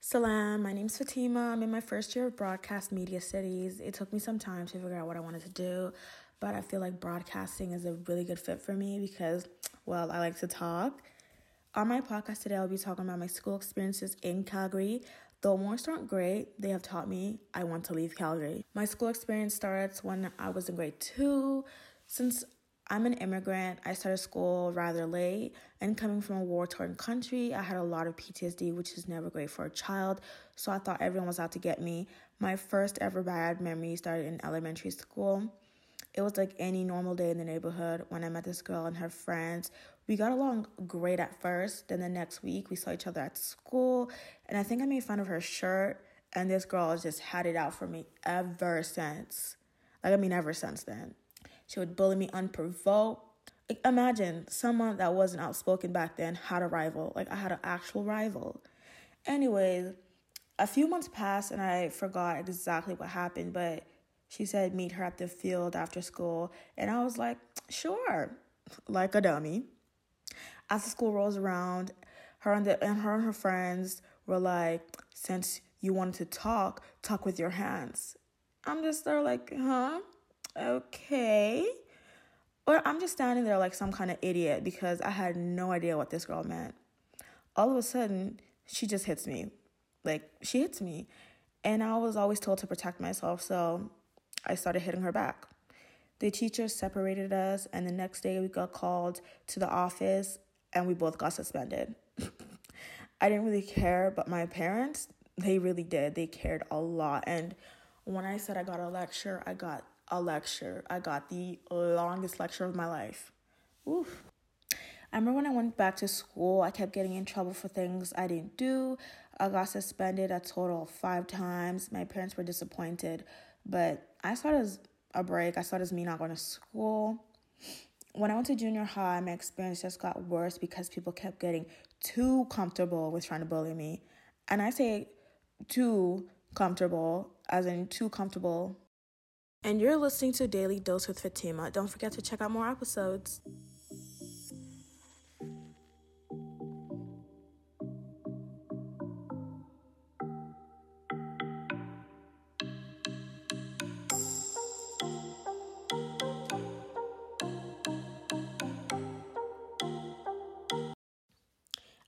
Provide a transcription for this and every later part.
Salam, my name's Fatima. I'm in my first year of broadcast media studies. It took me some time to figure out what I wanted to do, but I feel like broadcasting is a really good fit for me because, well, I like to talk. On my podcast today, I'll be talking about my school experiences in Calgary. Though most aren't great, they have taught me I want to leave Calgary. My school experience starts when I was in grade two. Since I'm an immigrant. I started school rather late, and coming from a war torn country, I had a lot of PTSD, which is never great for a child. So I thought everyone was out to get me. My first ever bad memory started in elementary school. It was like any normal day in the neighborhood when I met this girl and her friends. We got along great at first. Then the next week, we saw each other at school, and I think I made fun of her shirt. And this girl has just had it out for me ever since. Like, I mean, ever since then. She would bully me unprovoked. Like, imagine someone that wasn't outspoken back then had a rival. Like I had an actual rival. Anyways, a few months passed and I forgot exactly what happened, but she said meet her at the field after school. And I was like, sure, like a dummy. As the school rolls around, her and, the, and her and her friends were like, since you wanted to talk, talk with your hands. I'm just there like, huh? Okay. Or I'm just standing there like some kind of idiot because I had no idea what this girl meant. All of a sudden, she just hits me. Like, she hits me. And I was always told to protect myself, so I started hitting her back. The teachers separated us, and the next day we got called to the office and we both got suspended. I didn't really care, but my parents, they really did. They cared a lot. And when I said I got a lecture, I got a lecture. I got the longest lecture of my life. Oof. I remember when I went back to school, I kept getting in trouble for things I didn't do. I got suspended a total of five times. My parents were disappointed, but I saw it as a break. I saw it as me not going to school. When I went to junior high, my experience just got worse because people kept getting too comfortable with trying to bully me. And I say too comfortable, as in too comfortable and you're listening to Daily Dose with Fatima. Don't forget to check out more episodes.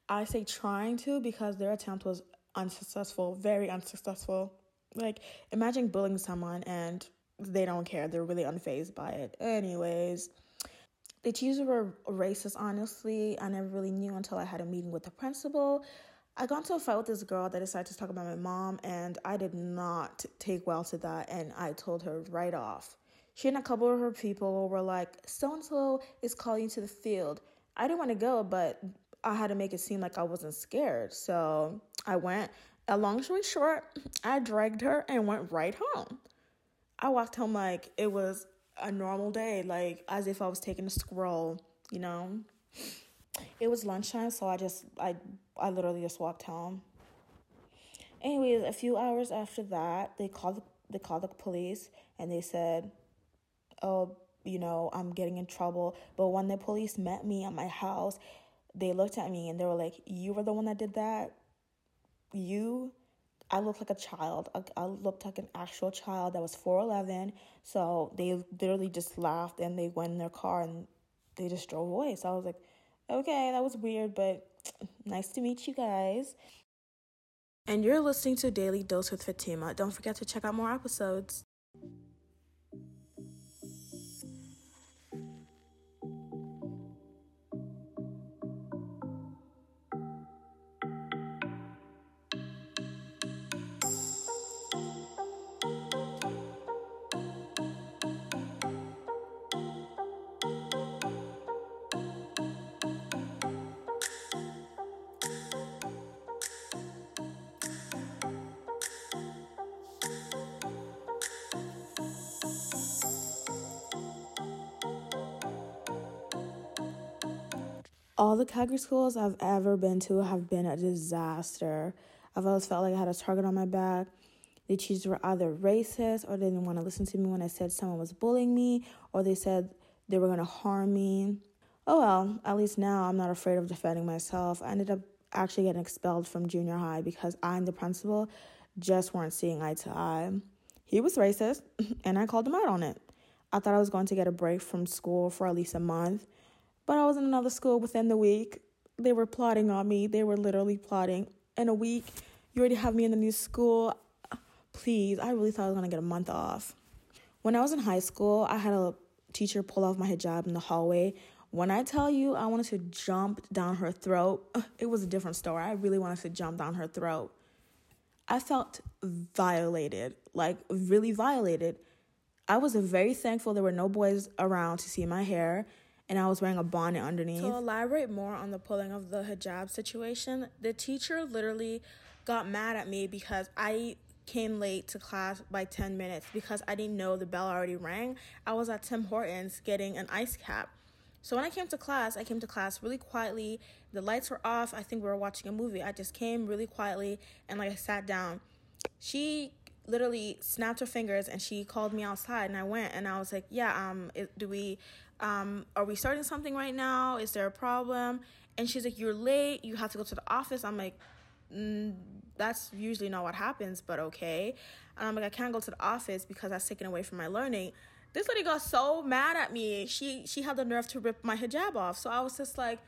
I say trying to because their attempt was unsuccessful, very unsuccessful. Like, imagine bullying someone and they don't care. They're really unfazed by it. Anyways, the teachers were racist, honestly. I never really knew until I had a meeting with the principal. I got into a fight with this girl that decided to talk about my mom, and I did not take well to that, and I told her right off. She and a couple of her people were like, so and so is calling you to the field. I didn't want to go, but I had to make it seem like I wasn't scared. So I went. A long story short, I dragged her and went right home. I walked home like it was a normal day, like as if I was taking a scroll, you know. It was lunchtime, so I just I I literally just walked home. Anyways, a few hours after that, they called they called the police and they said, "Oh, you know, I'm getting in trouble." But when the police met me at my house, they looked at me and they were like, "You were the one that did that? You?" I looked like a child. I, I looked like an actual child that was 4'11. So they literally just laughed and they went in their car and they just drove away. So I was like, okay, that was weird, but nice to meet you guys. And you're listening to Daily Dose with Fatima. Don't forget to check out more episodes. All the Calgary schools I've ever been to have been a disaster. I've always felt like I had a target on my back. The teachers were either racist or they didn't want to listen to me when I said someone was bullying me or they said they were going to harm me. Oh well, at least now I'm not afraid of defending myself. I ended up actually getting expelled from junior high because I and the principal just weren't seeing eye to eye. He was racist, and I called him out on it. I thought I was going to get a break from school for at least a month, but I was in another school within the week. They were plotting on me. They were literally plotting. In a week, you already have me in the new school. Please, I really thought I was to get a month off. When I was in high school, I had a teacher pull off my hijab in the hallway. When I tell you I wanted to jump down her throat, it was a different story. I really wanted to jump down her throat. I felt violated, like really violated. I was very thankful there were no boys around to see my hair and I was wearing a bonnet underneath. To elaborate more on the pulling of the hijab situation, the teacher literally got mad at me because I came late to class by 10 minutes because I didn't know the bell already rang. I was at Tim Hortons getting an ice cap. So when I came to class, I came to class really quietly. The lights were off. I think we were watching a movie. I just came really quietly and like I sat down. She literally snapped her fingers and she called me outside and I went and I was like, "Yeah, um do we um are we starting something right now? Is there a problem?" And she's like, "You're late. You have to go to the office." I'm like, mm, "That's usually not what happens, but okay." And I'm like, "I can't go to the office because that's taken away from my learning." This lady got so mad at me. She she had the nerve to rip my hijab off. So I was just like,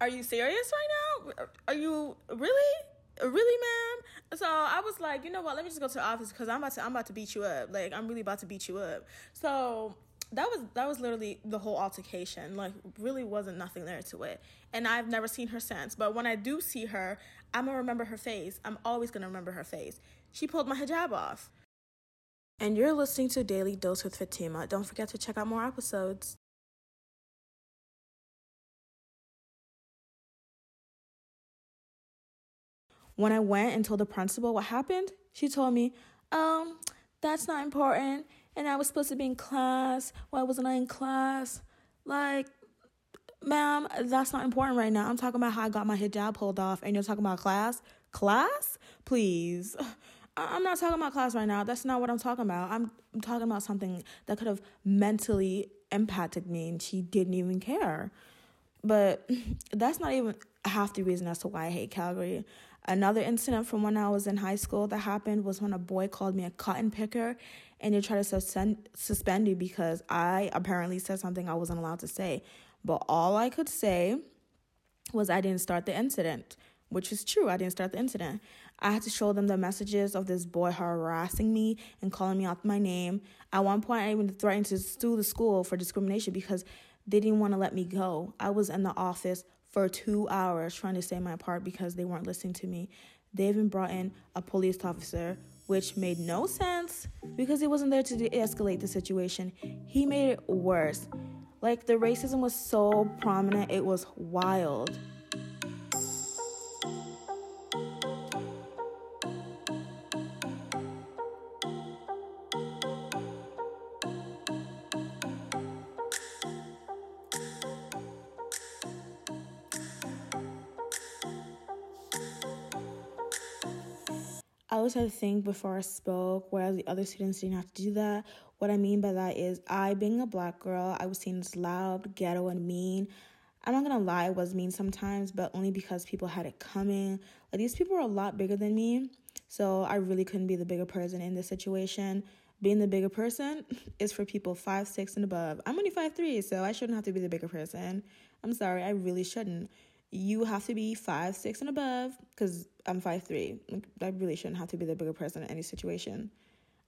"Are you serious right now? Are you really?" really ma'am so i was like you know what? Let me just go to the office because i'm about to i'm about to beat you up. Like i'm really about to beat you up. So that was that was literally the whole altercation. Like really wasn't nothing there to it. And i've never seen her since. But when i do see her i'm gonna remember her face. I'm always gonna remember her face. She pulled my hijab off. And you're listening to daily dose with fatima. Don't forget to check out more episodes When I went and told the principal what happened, she told me, um, that's not important. And I was supposed to be in class. Why wasn't I in class? Like, ma'am, that's not important right now. I'm talking about how I got my hijab pulled off and you're talking about class? Class? Please. I'm not talking about class right now. That's not what I'm talking about. I'm, I'm talking about something that could have mentally impacted me and she didn't even care. But that's not even half the reason as to why I hate Calgary. Another incident from when I was in high school that happened was when a boy called me a cotton picker and they tried to suspend, suspend me because I apparently said something I wasn't allowed to say. But all I could say was I didn't start the incident, which is true. I didn't start the incident. I had to show them the messages of this boy harassing me and calling me out my name. At one point, I even threatened to sue the school for discrimination because they didn't want to let me go. I was in the office for two hours trying to say my part because they weren't listening to me. They even brought in a police officer, which made no sense because he wasn't there to de escalate the situation. He made it worse. Like the racism was so prominent, it was wild. I always had to think before I spoke, whereas the other students didn't have to do that. What I mean by that is, I, being a black girl, I was seen as loud, ghetto, and mean. I'm not gonna lie, I was mean sometimes, but only because people had it coming. Like, these people were a lot bigger than me, so I really couldn't be the bigger person in this situation. Being the bigger person is for people five, six, and above. I'm only five three, so I shouldn't have to be the bigger person. I'm sorry, I really shouldn't you have to be five, six, and above because I'm five three. I really shouldn't have to be the bigger person in any situation.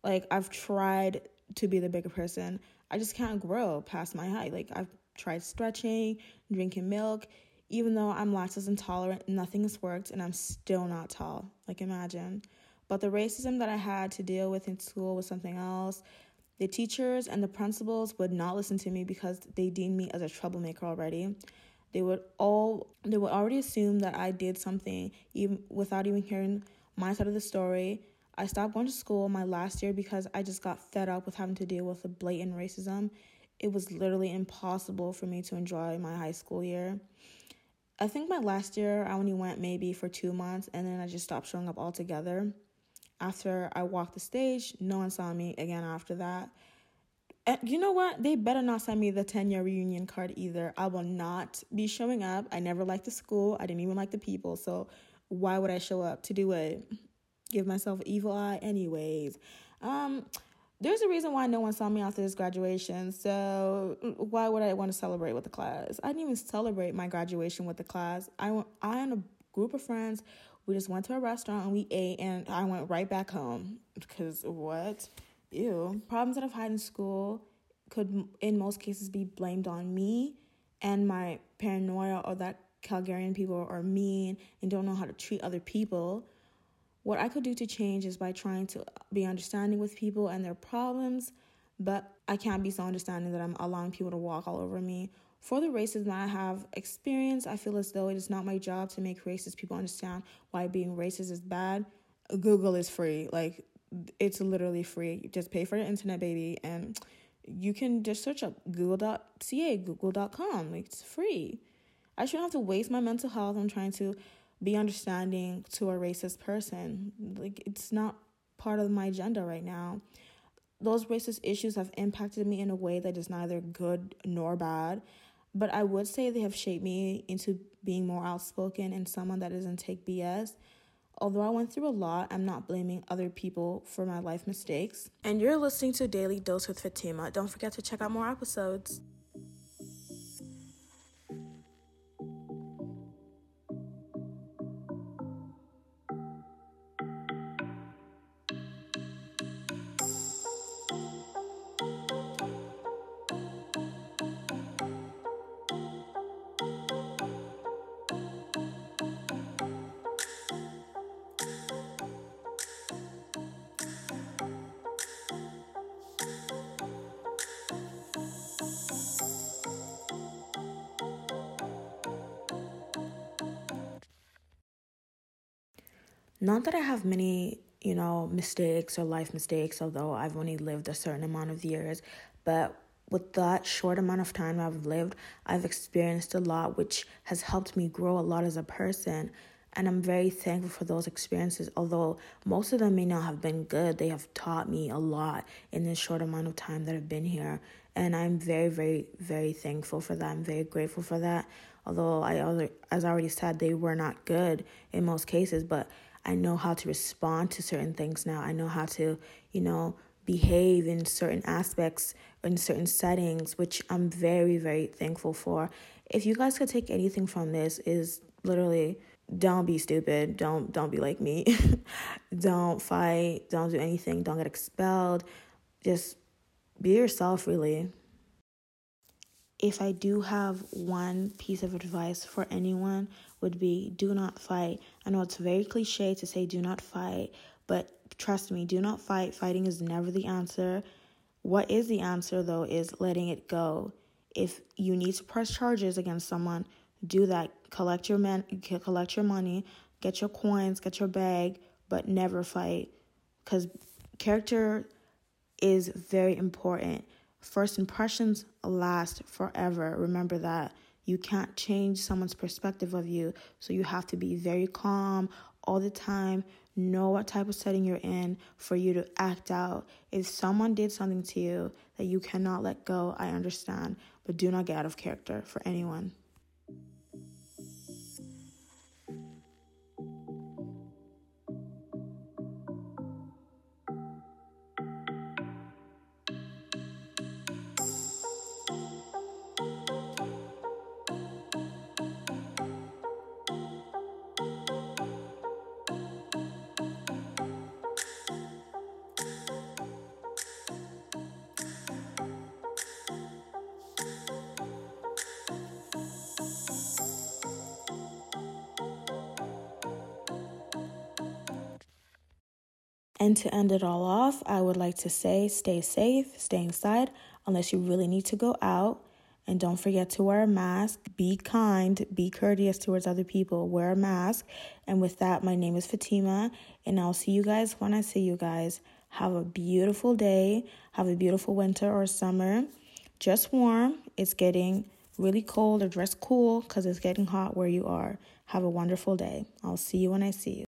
Like I've tried to be the bigger person. I just can't grow past my height. Like I've tried stretching, drinking milk. Even though I'm lactose intolerant, nothing has worked and I'm still not tall. Like imagine. But the racism that I had to deal with in school was something else. The teachers and the principals would not listen to me because they deemed me as a troublemaker already they would all they would already assume that I did something even without even hearing my side of the story. I stopped going to school my last year because I just got fed up with having to deal with the blatant racism. It was literally impossible for me to enjoy my high school year. I think my last year I only went maybe for two months and then I just stopped showing up altogether. After I walked the stage, no one saw me again after that And you know what? They better not send me the 10 year reunion card either. I will not be showing up. I never liked the school. I didn't even like the people. So why would I show up to do it? Give myself evil eye, anyways. Um, there's a reason why no one saw me after this graduation. So why would I want to celebrate with the class? I didn't even celebrate my graduation with the class. I went, I and a group of friends, we just went to a restaurant and we ate, and I went right back home because what? Ew. Problems that I've had in school could, in most cases, be blamed on me and my paranoia or that Calgarian people are mean and don't know how to treat other people. What I could do to change is by trying to be understanding with people and their problems, but I can't be so understanding that I'm allowing people to walk all over me. For the racism I have experienced, I feel as though it is not my job to make racist people understand why being racist is bad. Google is free. Like, it's literally free. You just pay for the internet, baby, and you can just search up google.ca, google.com. Like, it's free. I shouldn't have to waste my mental health on trying to be understanding to a racist person. Like, it's not part of my agenda right now. Those racist issues have impacted me in a way that is neither good nor bad, but I would say they have shaped me into being more outspoken and someone that doesn't take BS. Although I went through a lot, I'm not blaming other people for my life mistakes. And you're listening to Daily Dose with Fatima. Don't forget to check out more episodes. Not that I have many, you know, mistakes or life mistakes, although I've only lived a certain amount of years, but with that short amount of time I've lived, I've experienced a lot, which has helped me grow a lot as a person. And I'm very thankful for those experiences. Although most of them may not have been good, they have taught me a lot in this short amount of time that I've been here. And I'm very, very, very thankful for that. I'm very grateful for that. Although I, as I already said, they were not good in most cases, but I know how to respond to certain things now. I know how to, you know, behave in certain aspects in certain settings, which I'm very, very thankful for. If you guys could take anything from this, is literally don't be stupid. Don't don't be like me. don't fight. Don't do anything. Don't get expelled. Just be yourself, really if I do have one piece of advice for anyone would be do not fight. I know it's very cliche to say do not fight, but trust me, do not fight. Fighting is never the answer. What is the answer though is letting it go. If you need to press charges against someone, do that. Collect your man collect your money, get your coins, get your bag, but never fight cuz character is very important First impressions last forever. Remember that. You can't change someone's perspective of you. So you have to be very calm all the time. Know what type of setting you're in for you to act out. If someone did something to you that you cannot let go, I understand. But do not get out of character for anyone. And to end it all off, I would like to say stay safe, stay inside unless you really need to go out. And don't forget to wear a mask. Be kind, be courteous towards other people. Wear a mask. And with that, my name is Fatima, and I'll see you guys when I see you guys. Have a beautiful day. Have a beautiful winter or summer. Just warm. It's getting really cold or dress cool because it's getting hot where you are. Have a wonderful day. I'll see you when I see you.